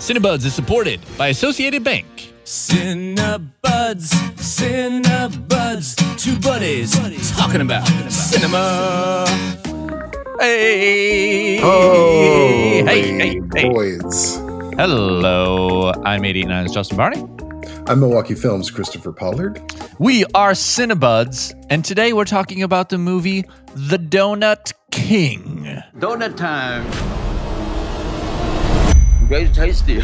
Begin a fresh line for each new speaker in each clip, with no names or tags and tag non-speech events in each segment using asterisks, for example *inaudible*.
Cinebuds is supported by Associated Bank.
Cinebuds, Cinebuds, two buddies talking about cinema.
Hey!
Oh,
hey, hey, hey.
boys.
Hello, I'm 89's Justin Barney.
I'm Milwaukee Films Christopher Pollard.
We are Cinebuds, and today we're talking about the movie The Donut King.
Donut time. Very tasty.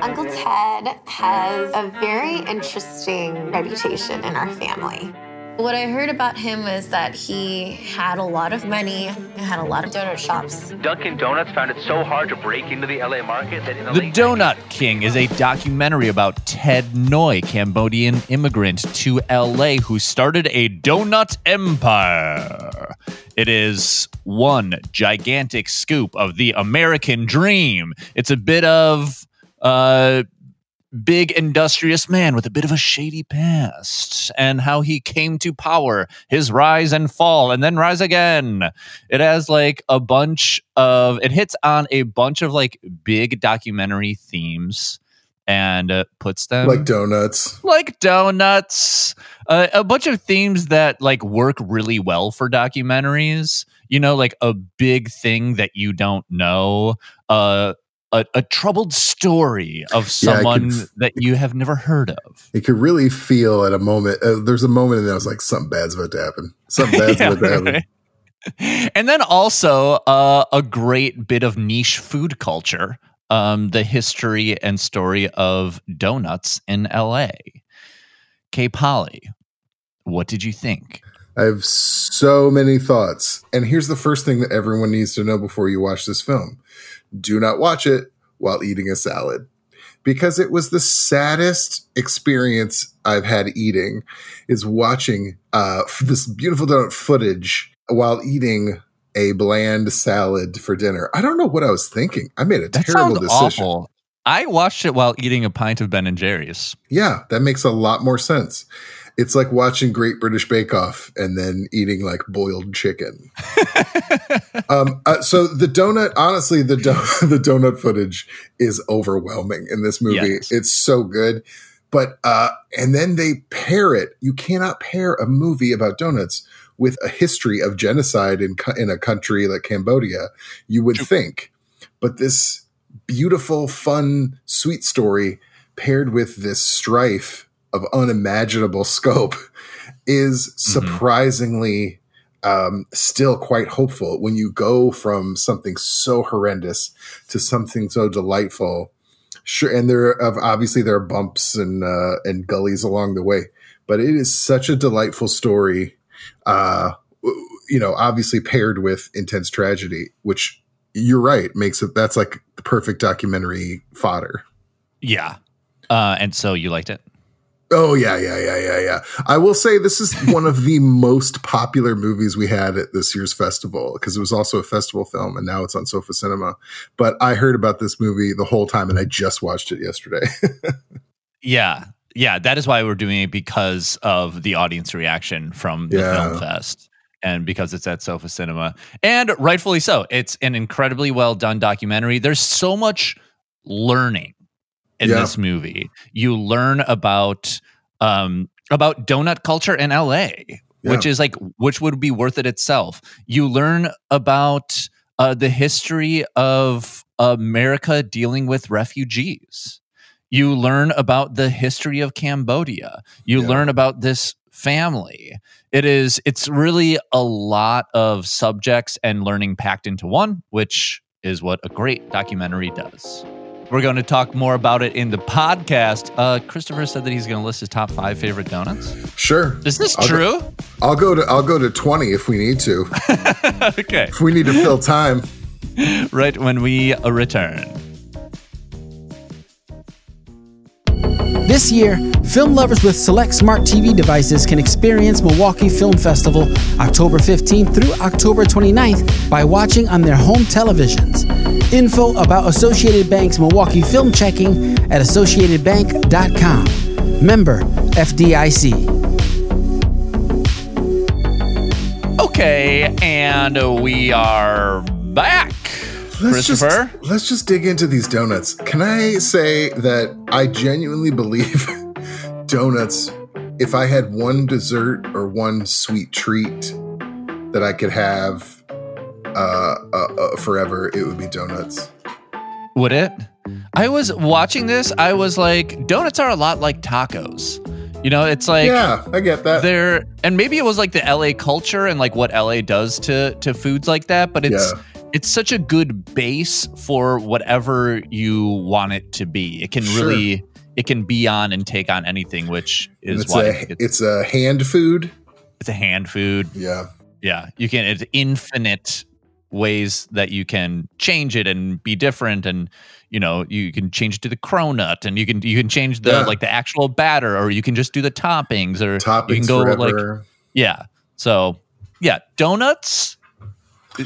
Uncle Ted has a very interesting reputation in our family. What I heard about him was that he had a lot of money and had a lot of donut shops.
Dunkin' Donuts found it so hard to break into the LA market that in the,
The
late
Donut King is a documentary about Ted Ngoy, Cambodian immigrant to LA who started a donut empire. It is one gigantic scoop of the American dream. It's a bit of uh big industrious man with a bit of a shady past and how he came to power, his rise and fall and then rise again. It has like a bunch of it hits on a bunch of like big documentary themes and uh, puts them
like donuts.
like donuts uh, a bunch of themes that like work really well for documentaries you know like a big thing that you don't know uh a, a troubled story of
Yeah,
someone
could-
that you have never heard of
It could really feel at a moment. Uh, there's a moment, and I was like, "Something bad's about to happen. Something *laughs* bad's
Yeah,
about to happen."
right. and then also uh, a great bit of niche food culture um, the history and story of donuts in la k polly what did you think
I have so many thoughts, and here's the first thing that everyone needs to know before you watch this film: Do not watch it while eating a salad. Because it was the saddest experience I've had eating is watching uh, *laughs* this beautiful donut footage while eating a bland salad for dinner. I don't know what I was thinking. I made a
That
terrible decision.
awful. I watched it while eating a pint of Ben and Jerry's.
Yeah, that makes a lot more sense. It's like watching Great British Bake Off and then eating like boiled chicken. *laughs* um, uh, so the donut, honestly, the do- *laughs* the donut footage is overwhelming in this movie.
Yes.
It's so good, but uh, and then they pair it. You cannot pair a movie about donuts with a history of genocide in co- in a country like Cambodia. You would think, but this beautiful, fun, sweet story paired with this strife of unimaginable scope *laughs* is surprisingly um, still quite hopeful when you go from something so horrendous to something so delightful. Sure, and there are obviously there are bumps and uh, and gullies along the way, but it is such a delightful story. Uh, you know, obviously paired with intense tragedy, which you're right makes it that's like the perfect documentary fodder.
Yeah. Uh, and so you liked it?
Oh yeah, yeah, yeah, yeah, yeah. I will say this is one of the *laughs* most popular movies we had at this year's festival because it was also a festival film and now it's on Sofa Cinema. But I heard about this movie the whole time and I just watched it yesterday. *laughs*
Yeah. Yeah. That is why we're doing it because of the audience reaction from the
Yeah.
film fest and because it's at Sofa Cinema. And rightfully so. It's an incredibly well done documentary. There's so much learning in
Yeah.
this movie. You learn about um about donut culture in LA, which is like which would be worth it itself. You learn about uh, the history of America dealing with refugees. You learn about the history of Cambodia. You
Yeah.
learn about this family. It is it's really a lot of subjects and learning packed into one, which is what a great documentary does. We're going to talk more about it in the podcast. Uh, Christopher said that he's going to list his top five favorite donuts.
sure.
Is this
I'll
true?
Go, I'll go to I'll go to 20 if we need to. *laughs*
okay.
if we need to fill time. *laughs*
Right when we return.
This year, film lovers with select smart TV devices can experience Milwaukee Film Festival October 15th through October 29th by watching on their home televisions. Info about Associated Bank's Milwaukee Film Checking at associatedbank.com. Member FDIC.
Okay, and we are back.
Let's just, let's just dig into these donuts. Can I say that I genuinely believe *laughs* donuts, if I had one dessert or one sweet treat that I could have uh, uh, uh, forever, it would be donuts.
Would it? I was watching this. I was like, donuts are a lot like tacos. You know, it's like
yeah, I get that.
they're and maybe it was like the LA culture and like what LA does to to foods like that, but it's
Yeah.
It's such a good base for whatever you want it to be. It can
Sure.
really it can be on and take on anything, which is
it's
why
a
it's,
it's a hand food.
it's a hand food.
Yeah,
Yeah, you can. It's infinite ways that you can change it and be different, and you know you can change it to the cronut, and you can you can change the
Yeah.
like the actual batter, or you can just do the toppings, or you can go like yeah. So yeah, donuts.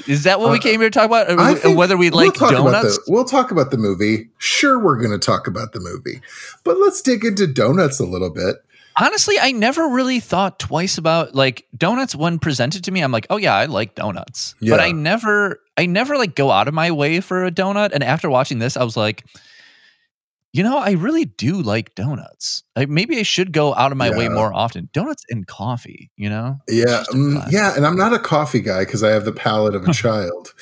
Is that what we
Uh,
came here to talk about? Uh, Whether we
we'll
like
about
donuts?
the, we'll talk about the movie. Sure, we're going to talk about the movie, but let's dig into donuts a little bit.
Honestly, I never really thought twice about like donuts when presented to me. I'm like, oh yeah, I like donuts,
Yeah.
but I never, I never like go out of my way for a donut. And after watching this, I was like, you know, I really do like donuts. Like maybe I should go out of my way more often. Donuts and coffee, you know?
Yeah,
classic.
yeah, and I'm not a coffee guy because I have the palate of a *laughs* child.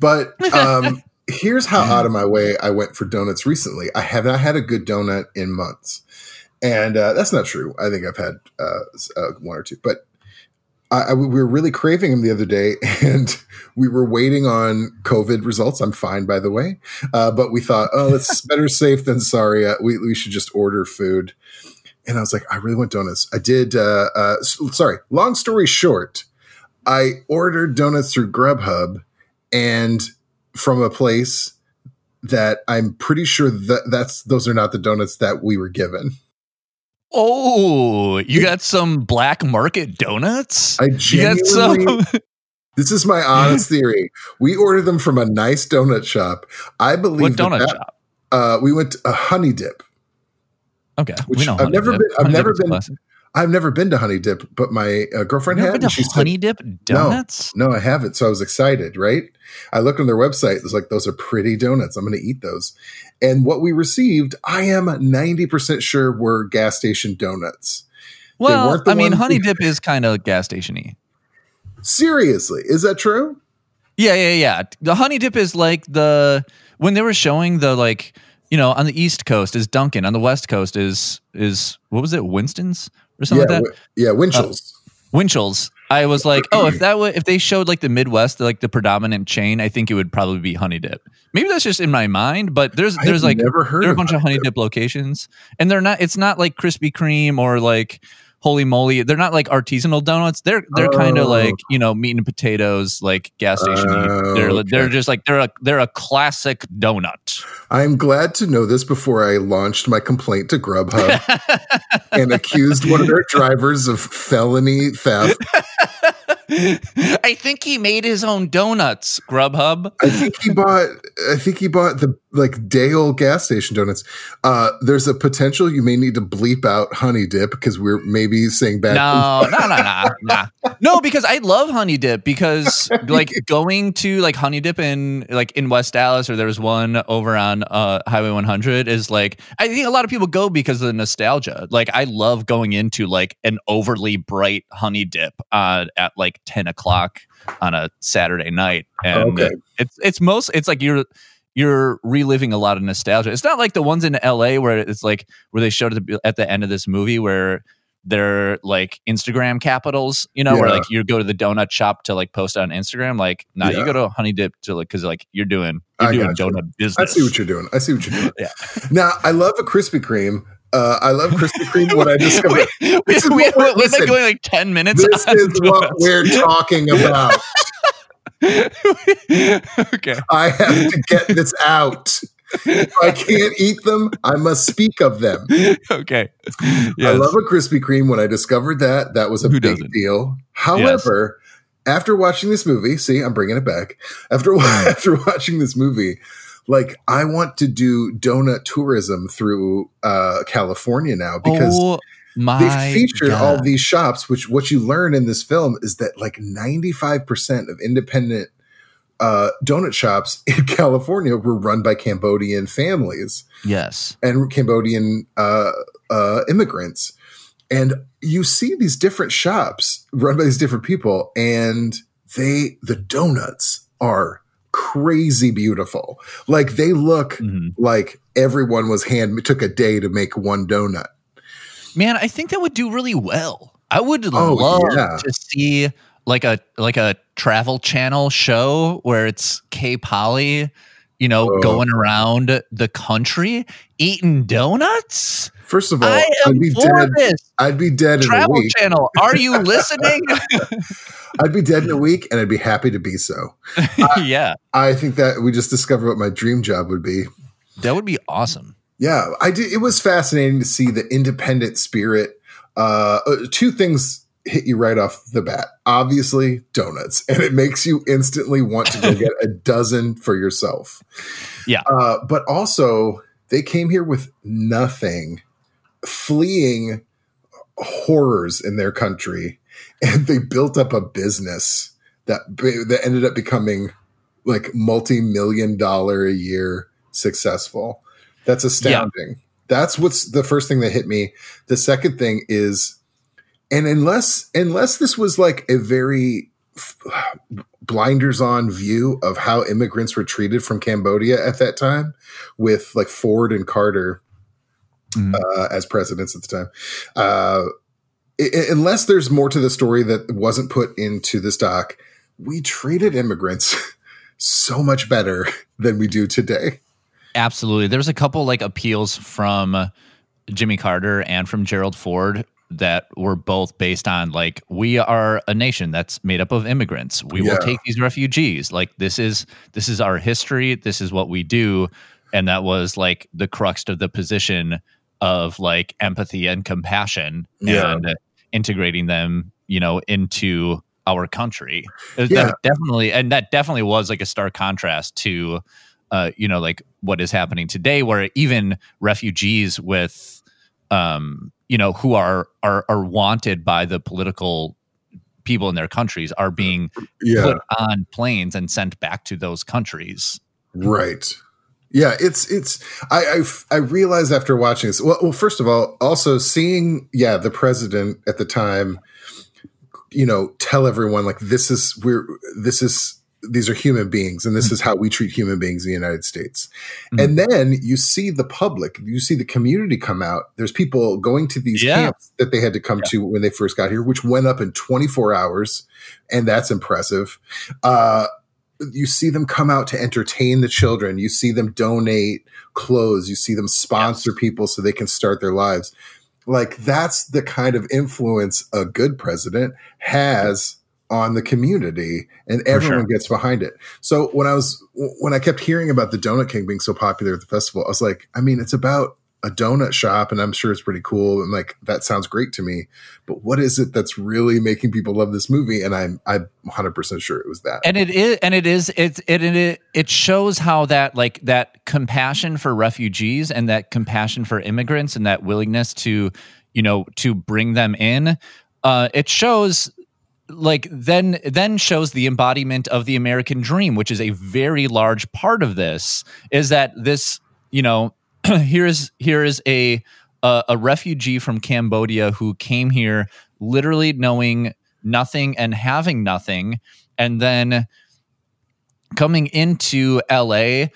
But um, here's how out of *laughs* my way I went for donuts recently. I have not had a good donut in months, and uh, that's not true. I think I've had uh, uh, one or two, but I, I, we were really craving them the other day, *laughs* and we were waiting on COVID results. I'm fine, by the way, uh, but we thought, oh, it's *laughs* better safe than sorry. Uh, we we should just order food. And I was like, I really want donuts. I did. Uh, uh, sorry. Long story short, I ordered donuts through Grubhub, and from a place that I'm pretty sure that that's those are not the donuts that we were given.
Oh, you got some black market donuts?
I
you got some.
genuinely. *laughs* This is my honest *laughs* theory. We ordered them from a nice donut shop. I believe
what donut
that-
shop?
Uh, we went to a Honey Dip.
Okay,
which
we know
I've never
Dip.
been- I've never been-. I've never been to Honey Dip, but my uh, girlfriend had.
been
she said-
Honey Dip donuts?
No, I haven't. So I was excited, right? I looked on their website. It was like, those are pretty donuts. I'm going to eat those. And what we received, I am 90% sure were gas station donuts.
Well, I mean, Honey Dip is kind of gas stationy.
Seriously. Is that true?
Yeah, yeah, yeah. The Honey Dip is like the when they were showing the like you know on the East Coast is Dunkin', on the West Coast is is what was it Winston's or something
yeah.
like that.
Wi- yeah. Winchell's. Oh.
Winchell's. I was like, oh, if *clears throat* that would if they showed like the Midwest, like the predominant chain, I think it would probably be Honey Dip. Maybe that's just in my mind, but there's
I've
there's like
never heard
there are a bunch of
Honey
Honey Dip locations, and they're not. It's not like Krispy Kreme or like Holy Moly. They're not like artisanal donuts. They're they're kind
Oh.
of like you know meat and potatoes, like gas station.
Oh,
they're
okay.
they're just like they're a they're a classic donut.
I'm glad to know this before I launched my complaint to Grubhub *laughs* and accused one of their drivers of felony theft. *laughs* *laughs*
I think he made his own donuts. Grubhub.
I think he bought. I think he bought the like day old gas station donuts. Uh, there's a potential you may need to bleep out Honey Dip because we're maybe saying bad.
No, no, no, no, no. No, because I love Honey Dip because like *laughs* going to like Honey Dip in like in West Allis or there's one over on uh Highway 100 is like I think a lot of people go because of the nostalgia. Like I love going into like an overly bright Honey Dip uh, at like 10 o'clock on a Saturday night, and
Okay.
it's it's most it's like you're you're reliving a lot of nostalgia. It's not like the ones in LA where it's like where they showed at the, at the end of this movie where they're like Instagram capitals, you know, where like you go to the donut shop to like post on Instagram. Like, now
Yeah.
you go to Honey Dip to like because like you're doing you're
I
doing donut business.
I see what you're doing. I see what you're doing. *laughs*
Yeah.
Now I love a Krispy Kreme. Uh, I love Krispy *laughs* Kreme. What I discovered.
we,
This is
we,
what we're- listen,
going like ten minutes.
This is what we're talking *laughs* about. *laughs*
okay.
I have to get this out. If I can't eat them, I must speak of them.
Okay.
I love a Krispy Kreme. When I discovered that, that was a
Who
big
doesn't?
deal. However, after watching this movie, see, I'm bringing it back. After after watching this movie, like I want to do donut tourism through uh, California now because
oh
they featured all these shops. Which what you learn in this film is that like 95 percent of independent uh, donut shops *laughs* in California were run by Cambodian families
Yes.
and Cambodian uh, uh, immigrants. And you see these different shops run by these different people, and they the donuts are crazy beautiful. Like they look
Mhm.
like everyone was hand took a day to make one donut.
Man, I think that would do really well. I would
Oh,
love
yeah.
to see like a like a travel channel show where it's K Polly, you know,
Oh.
going around the country eating donuts.
First of all,
I
I'd be dead.
this
I'd be dead in a
travel
week.
channel. Are you *laughs* listening?
I'd be dead in a week, and I'd be happy to be so. *laughs*
yeah,
I think that we just discovered what my dream job would be.
that would be awesome.
Yeah, I did. It was fascinating to see the independent spirit. Uh, uh, two things hit you right off the bat. Obviously, donuts, and it makes you instantly want to go get a *laughs* dozen for yourself.
Yeah.
Uh, but also, they came here with nothing, fleeing horrors in their country, and they built up a business that that ended up becoming like multi-million dollar a year successful. That's astounding. That's what's the first thing that hit me. The second thing is and unless unless this was like a very blinders on view of how immigrants were treated from Cambodia at that time with like Ford and Carter
Mhm.
uh, as presidents at the time. Uh, i- i- unless there's more to the story that wasn't put into this doc, we treated immigrants *laughs* so much better than we do today.
Absolutely. There's a couple like appeals from Jimmy Carter and from Gerald Ford that were both based on like we are a nation that's made up of immigrants. We
Yeah.
will take these refugees. Like this is this is our history. This is what we do. And that was like the crux of the position of like empathy and compassion
Yeah.
and integrating them, you know, into our country. That
Yeah.
definitely and that definitely was like a stark contrast to uh, you know, like what is happening today, where even refugees with, um, you know, who are are are wanted by the political people in their countries are being
Yeah.
put on planes and sent back to those countries.
Right. Yeah, it's it's I I, I realized after watching this. Well, well, first of all, also seeing yeah the president at the time, you know, tell everyone like this is we're this is these are human beings and this is how we treat human beings in the United States.
Mhm.
And then you see the public, you see the community come out. There's people going to these
Yeah.
camps that they had to come to when they first got here, which went up in 24 hours, and that's impressive. Uh, you see them come out to entertain the children. You see them donate clothes. You see them sponsor people so they can start their lives. Like that's the kind of influence a good president has on the community and everyone
sure.
gets behind it. So when I was when I kept hearing about the Donut King being so popular at the festival, I was like, I mean, it's about a donut shop and I'm sure it's pretty cool and like that sounds great to me. But what is it that's really making people love this movie? And I'm I'm 100% sure it was that.
and it is and it is it's it it it shows how that like that compassion for refugees and that compassion for immigrants and that willingness to you know to bring them in uh it shows like then then shows the embodiment of the american dream which is a very large part of this is that this you know *clears throat* here's here is a a, a refugee from cambodia who came here literally knowing nothing and having nothing and then coming into LA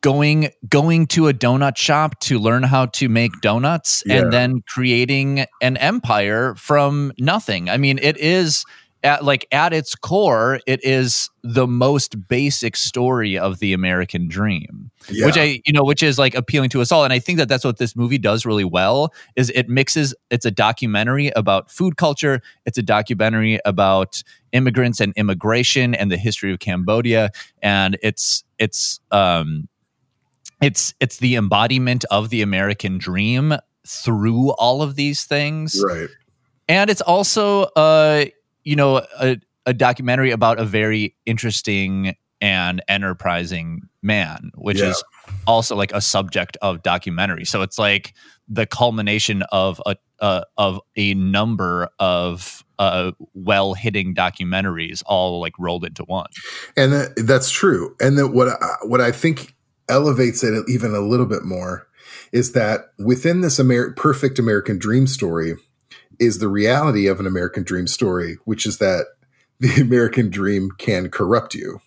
going going to a donut shop to learn how to make donuts
Yeah.
and then creating an empire from nothing. I mean, it is at like at its core, it is the most basic story of the American dream
Yeah.
which I you know which is like appealing to us all and I think that that's what this movie does really well is it mixes it's a documentary about food culture it's a documentary about immigrants and immigration and the history of Cambodia and it's it's um it's it's the embodiment of the American dream through all of these things
right.
and it's also uh you know a, a documentary about a very interesting and enterprising man which
Yeah.
is also like a subject of documentary so it's like the culmination of a uh, of a number of uh, well hitting documentaries all like rolled into one.
and that, that's true. And then what I, what I think elevates it even a little bit more is that within this Amer- perfect American dream story is the reality of an American dream story, which is that the *laughs* American dream can corrupt you.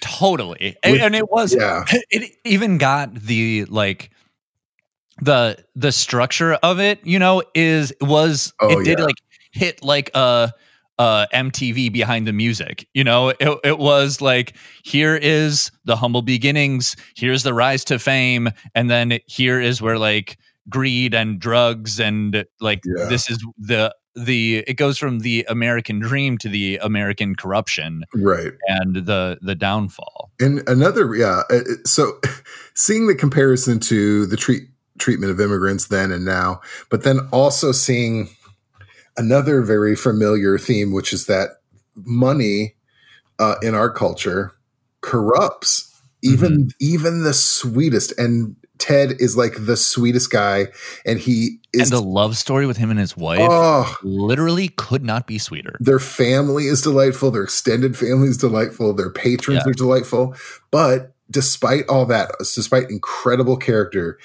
Totally. And,
With-
and it was
Yeah. *laughs*
it even got the like the the structure of it, you know, is was
Oh,
it did
yeah.
like hit like a uh MTV behind the music. You know, it, it was like here is the humble beginnings, here's the rise to fame, and then here is where like greed and drugs and like
Yeah.
this is the the it goes from the American dream to the American corruption
Right.
and the the downfall.
And another, yeah. uh, So *laughs* seeing the comparison to the treat, treatment of immigrants then and now, but then also seeing another very familiar theme, which is that money uh, in our culture corrupts even even the sweetest. And Ted is like the sweetest guy, and he
and
is
the love story with him and his wife
oh.
literally could not be sweeter.
Their family is delightful. Their extended family is delightful. Their patrons
Yeah.
are delightful. But despite all that, despite incredible character,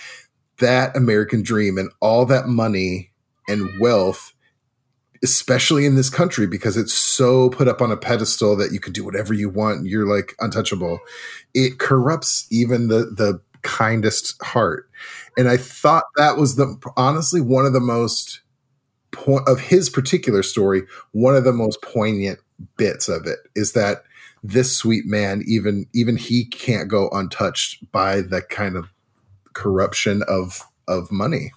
that American dream and all that money and wealth, especially in this country, because it's so put up on a pedestal that you can do whatever you want. You're like untouchable. It corrupts even the the kindest heart. And I thought that was the honestly one of the most point of his particular story, one of the most poignant bits of it is that this sweet man, even even he can't go untouched by the kind of corruption of of money.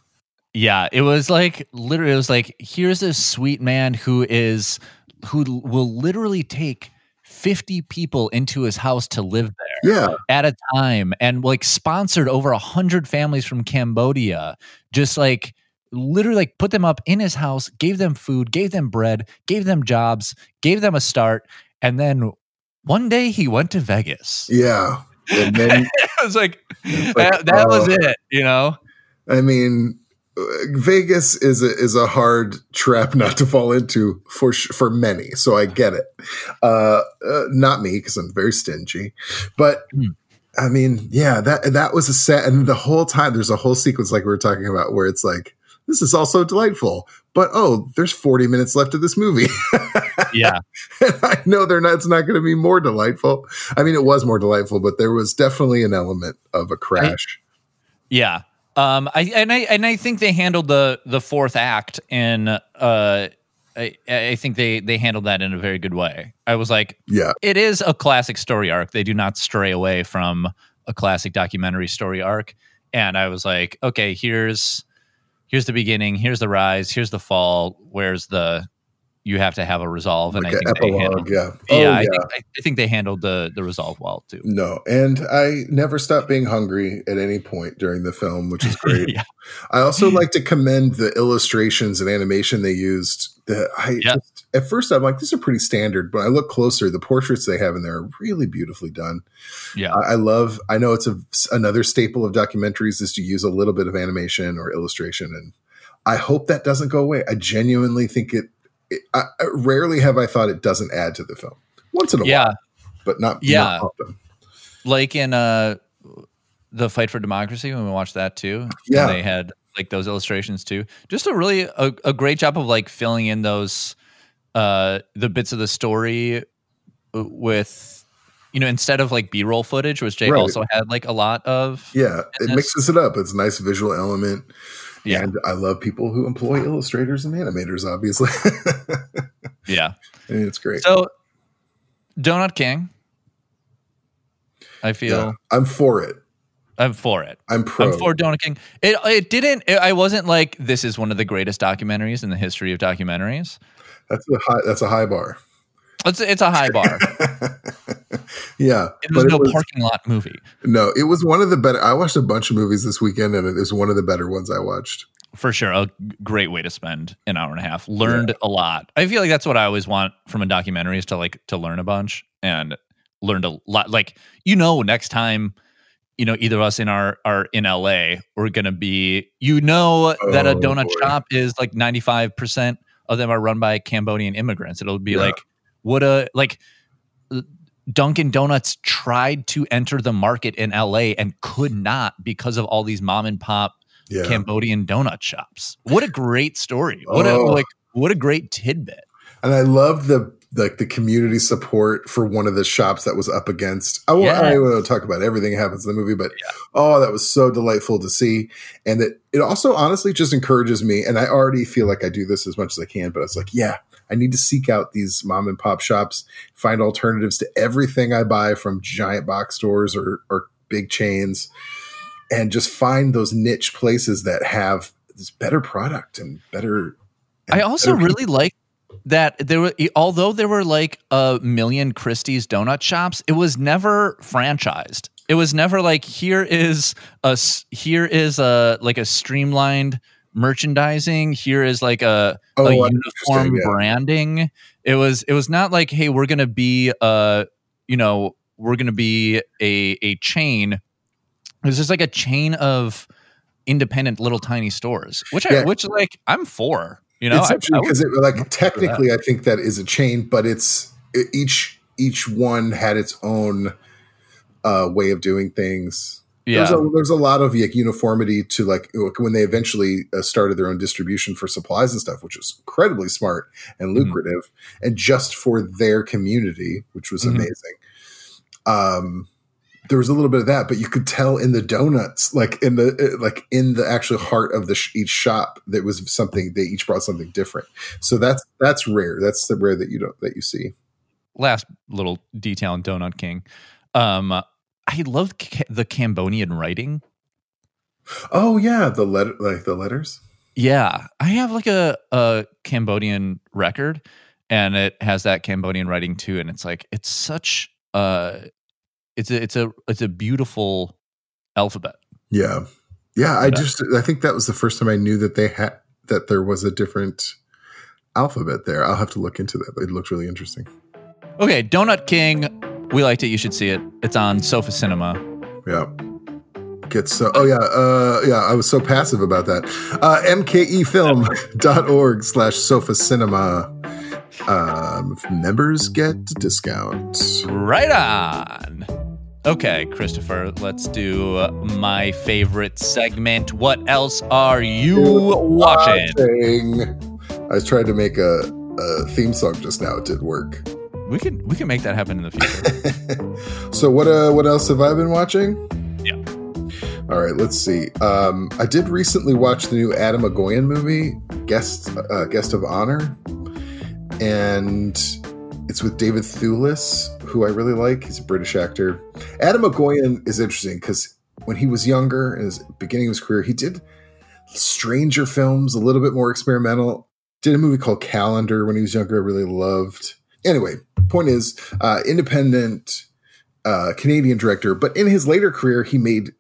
Yeah, it was like literally it was like here's this sweet man who is who will literally take 50 people into his house to live there
Yeah,
at a time and like sponsored over a 100 families from Cambodia just like literally like put them up in his house gave them food gave them bread gave them jobs gave them a start and then one day he went to Vegas
yeah. And then *laughs*
I was like,
like,
that, that was
oh.
it, you know?
I mean, uh, Vegas is a is a hard trap *laughs* not to fall into for sh- for many. So I get it. Uh, uh, not me because I'm very stingy, but.
Hmm.
I mean, yeah, that that was a set, and the whole time there's a whole sequence like we were talking about where it's like, this is also delightful, but oh, there's 40 minutes left of this movie. *laughs*
Yeah.
and I know they're not. It's not going to be more delightful. I mean, it was more delightful, but there was definitely an element of a crash.
Yeah. Um, I and I and I think they handled the the fourth act in uh I, I think they they handled that in a very good way. I was like,
yeah,
it is a classic story arc. They do not stray away from a classic documentary story arc. And I was like, okay, here's here's the beginning, here's the rise, here's the fall, where's the you have to have a resolve. And
like
I think they handled
epilogue. Yeah, Oh,
yeah, I think I, I think they handled the the resolve well too.
No, and I never stopped being hungry at any point during the film, which is *laughs* great.
Yeah.
I also *laughs* like to commend the illustrations and animation they used. That I
Yeah.
just, at first I'm like, these are pretty standard, but I look closer, the portraits they have in there are really beautifully done.
Yeah.
I, I love. I know it's a, another staple of documentaries is to use a little bit of animation or illustration, and I hope that doesn't go away. I genuinely think it. It I, I- rarely have I thought it doesn't add to the film. Once in a while.
Yeah.
while, but not.
Yeah.
not often.
like in uh the fight for democracy when we watched that too
Yeah.
they had like those illustrations too just a really a, a great job of like filling in those uh the bits of the story with you know instead of like b-roll footage which jay
Right.
also had like a lot of
Yeah, it mixes it up. It's a nice visual element.
Yeah.
And I love people who employ illustrators and animators, obviously. *laughs*
yeah
I mean, it's great.
so donut king i feel
yeah, I'm for it.
i'm for it
I'm pro.
I'm for Donut King. It it didn't. It, I wasn't like this is one of the greatest documentaries in the history of documentaries.
that's a high that's a high bar.
It's it's a high bar. *laughs*
yeah.
It was no
it was,
parking lot movie
no, it was one of the better I watched a bunch of movies this weekend and it is one of the better ones I watched.
for sure. A great way to spend an hour and a half. Learned a lot. I feel like that's what I always want from a documentary is to like to learn a bunch and learned a lot. Like you know, next time. You know, either of us in our are in LA, we're gonna be. You know that a
Oh,
donut
boy.
shop is like ninety five percent of them are run by Cambodian immigrants. It'll be
Yeah.
like what a like Dunkin' Donuts tried to enter the market in LA and could not because of all these mom and pop
Yeah.
Cambodian donut shops. What a great story. What a
Oh.
like what a great tidbit.
And I love the like the community support for one of the shops that was up against. I won't, I
Yeah.
want to talk about everything that happens in the movie, but oh, that was so delightful to see. And that it also honestly just encourages me. And I already feel like I do this as much as I can, but it's like, yeah, I need to seek out these mom and pop shops, find alternatives to everything I buy from giant box stores or or big chains, and just find those niche places that have this better product and better. and
I also
better
really like that there were although there were like a million Christy's donut shops, it was never franchised. It was never like here is a here is a like a streamlined merchandising. Here is like a,
Oh,
a uniform
yeah.
branding. It was it was not like hey we're gonna be uh you know we're gonna be a a chain. It was just like a chain of independent little tiny stores, which I which like I'm for. You know,
it's
I-
interesting
I would-
because it, like technically, I think that is a chain, but it's e- each each one had its own uh, way of doing things.
Yeah,
There's a, there's a lot of like uniformity to like when they eventually uh, started their own distribution for supplies and stuff, which was incredibly smart and
Mhm.
lucrative, and just for their community, which was
Mhm.
amazing. Um, there was a little bit of that, but you could tell in the donuts, like in the uh, like in the actual heart of the sh- each shop, there was something. They each brought something different. So that's that's rare. That's the rare that you don't that you see.
last little detail in Donut King. Um, I love ca- the Cambodian writing.
Oh yeah, the letter like the letters.
Yeah, I have like a a Cambodian record, and it has that Cambodian writing too. And it's like it's such uh it's a it's a it's a beautiful alphabet.
Yeah. Yeah, I just I think that was the first time I knew that they had that there was a different alphabet there. I'll have to look into that. It looks really interesting.
Okay, Donut King. We liked it. You should see it. It's on Sofa Cinema.
Yeah. Get so oh yeah, uh yeah, I was so passive about that. Uh mkefilm.org slash sofa cinema. Um members get discounts.
Right on. Okay, Christopher, let's do my favorite segment. What else are you watching?
Watching. I was trying to make a, a theme song just now. It didn't work.
We can we can make that happen in the future. *laughs*
so what uh what else have I been watching?
Yeah.
All right, let's see. Um I did recently watch the new Atom Egoyan movie, Guest uh, Guest of Honor. And it's with David Thewlis, who I really like. He's a British actor. Atom Egoyan is interesting because when he was younger, in his beginning of his career, he did stranger films, a little bit more experimental. Did a movie called Calendar when he was younger. I really loved. Anyway, point is, uh, independent uh, Canadian director, but in his later career, he made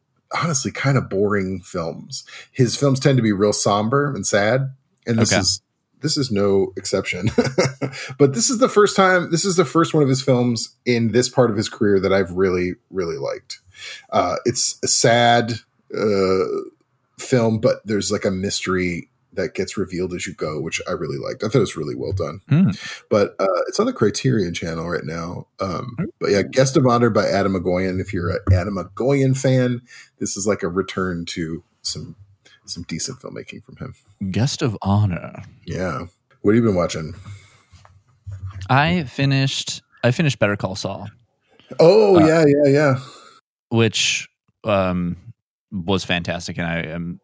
honestly kind of boring films. His films tend to be real somber and sad, and this
Okay.
is this is no exception. *laughs* but this is the first time. This is the first one of his films in this part of his career that I've really really liked. Uh, it's a sad uh, film, but there's like a mystery that gets revealed as you go, which I really liked. I thought it was really well done.
Hmm.
But uh, it's on the Criterion channel right now. Um, but yeah, Guest of Honor by Atom Egoyan. If you're an Atom Egoyan fan, this is like a return to some some decent filmmaking from him.
Guest of honor.
Yeah. What have you been watching?
I finished I finished Better Call Saul,
Oh
Uh,
yeah, yeah, yeah.
which um was fantastic and I am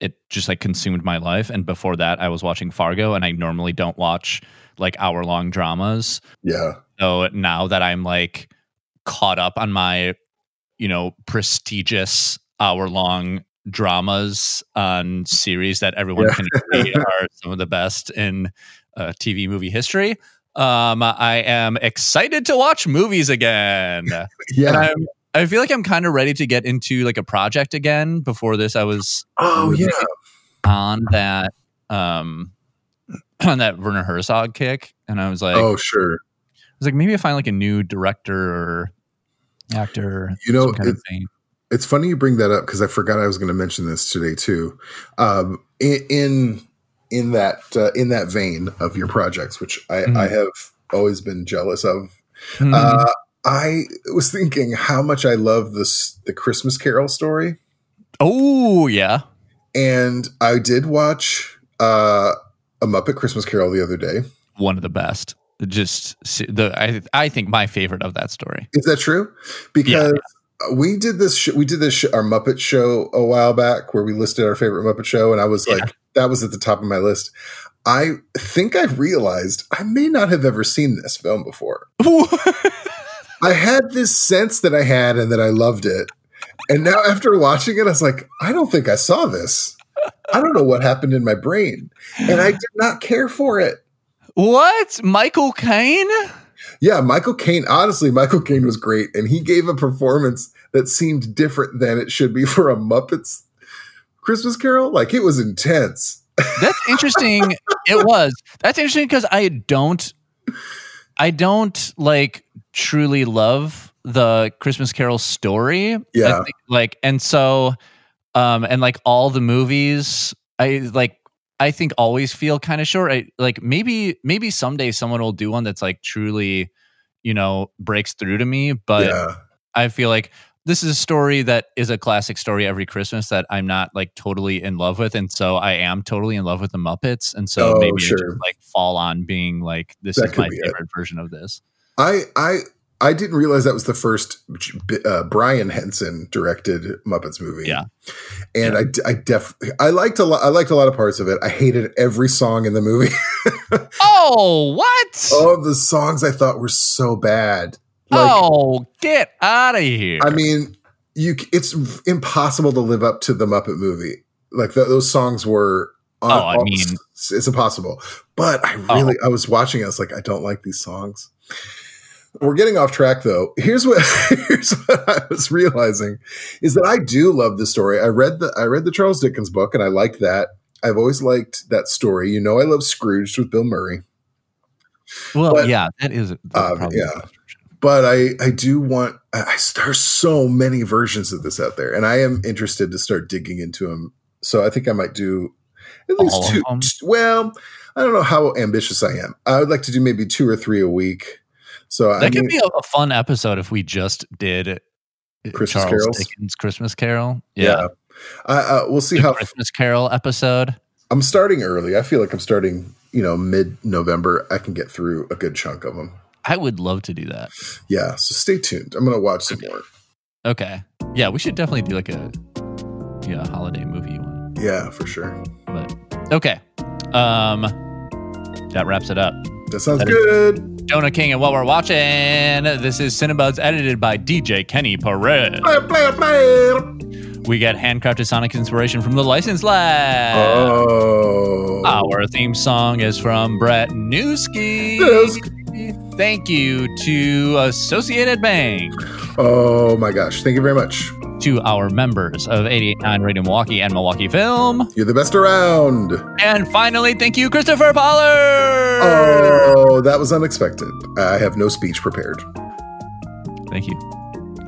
it just like consumed my life and before that I was watching Fargo and I normally don't watch like hour long dramas.
Yeah.
So now that I'm like caught up on my, you know, prestigious hour long dramas on series that everyone
Yeah.
can *laughs* agree are some of the best in uh, TV movie history. Um, I am excited to watch movies again. *laughs* And
Yeah.
I'm, I feel like I'm kind of ready to get into like a project again. Before this, I was
Oh yeah.
on that um *clears throat* on that Werner Herzog kick, and I was like,
oh sure.
I was like, maybe I find like a new director or actor.
You know,
some kind of
it-
thing.
It's funny you bring that up because I forgot I was going to mention this today too. Um, in, in in that uh, in that vein of your projects, which I,
Mhm.
I have always been jealous of.
Hmm.
Uh, I was thinking how much I love this the Christmas Carol story,
oh yeah.
and I did watch uh, a Muppet Christmas Carol the other day.
One of the best. Just the I I think my favorite of that story.
Is that true? Because we did this. Sh- we did this sh- our Muppet show a while back, where we listed our favorite Muppet show, and I was
Yeah.
like, that was at the top of my list. I think I realized I may not have ever seen this film before. *laughs* I had this sense that I had and that I loved it. And now after watching it, I was like, I don't think I saw this. I don't know what happened in my brain. And I did not care for it.
what? Michael Caine?
Yeah, Michael Caine, honestly, Michael Caine was great. And he gave a performance that seemed different than it should be for a Muppets Christmas Carol. Like it was intense.
That's interesting. *laughs* it was. That's interesting because I don't I don't like truly love the Christmas Carol story.
Yeah.
think, like and so um and like all the movies I like I think always feel kind of short. I, like maybe maybe someday someone will do one that's like truly, you know, breaks through to me, but
yeah.
I feel like this is a story that is a classic story every Christmas that I'm not like totally in love with, and so I am totally in love with the Muppets, and so
Oh,
maybe I
sure.
just like fall on being like this
That
is my
be it.
favorite version of this.
I I I didn't realize that was the first uh, Brian Henson directed Muppets movie.
Yeah.
and I I def I liked a lot. I liked a lot of parts of it. I hated every song in the movie. *laughs*
Oh, what?
Oh, the songs I thought were so bad. Like,
oh, get out of here!
I mean, you it's impossible to live up to the Muppet movie. Like th- those songs were. On,
Oh, I mean- Oh.
it's, it's impossible. But I really, I was watching. It, I was like, I don't like these songs. We're getting off track though. Here's what *laughs* here's what I was realizing is that I do love the story. I read the I read the Charles Dickens book and I liked that. I've always liked that story. You know, I love Scrooge with Bill Murray.
well,
but-
yeah, that is
Uh, yeah. but I I do want I, I there's so many versions of this out there, and I am interested to start digging into them. So I think I might do at least
All
two. Well, I don't know how ambitious I am. I would like to do maybe two or three a week. So I
That
mean,
could be a, a fun episode if we just did
Christmas
Charles
carols?
Dickens Christmas Carol.
yeah. I, uh, we'll see
The
how
Christmas Carol episode.
I'm starting early. I feel like I'm starting, you know, mid November. I can get through a good chunk of them.
I would love to do that.
Yeah. So stay tuned. I'm going to watch some more.
Okay. Yeah, we should definitely do like a yeah holiday movie one.
Yeah, for sure.
But okay, um, that wraps it up.
That sounds
That is-
good.
Donut King and what we're watching. This is Cinebuds, edited by DJ Kenny Perez. We get handcrafted sonic inspiration from the License Lab.
Oh.
Our theme song is from Brett Newski.
Newski.
Thank you to Associated Bank.
Oh my gosh. Thank you very much.
To our members of 889 Radio Milwaukee and Milwaukee Film.
You're the best around.
And finally, thank you, Christopher Pollard.
Oh, that was unexpected. I have no speech prepared.
Thank you.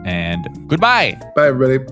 And goodbye.
Bye, everybody.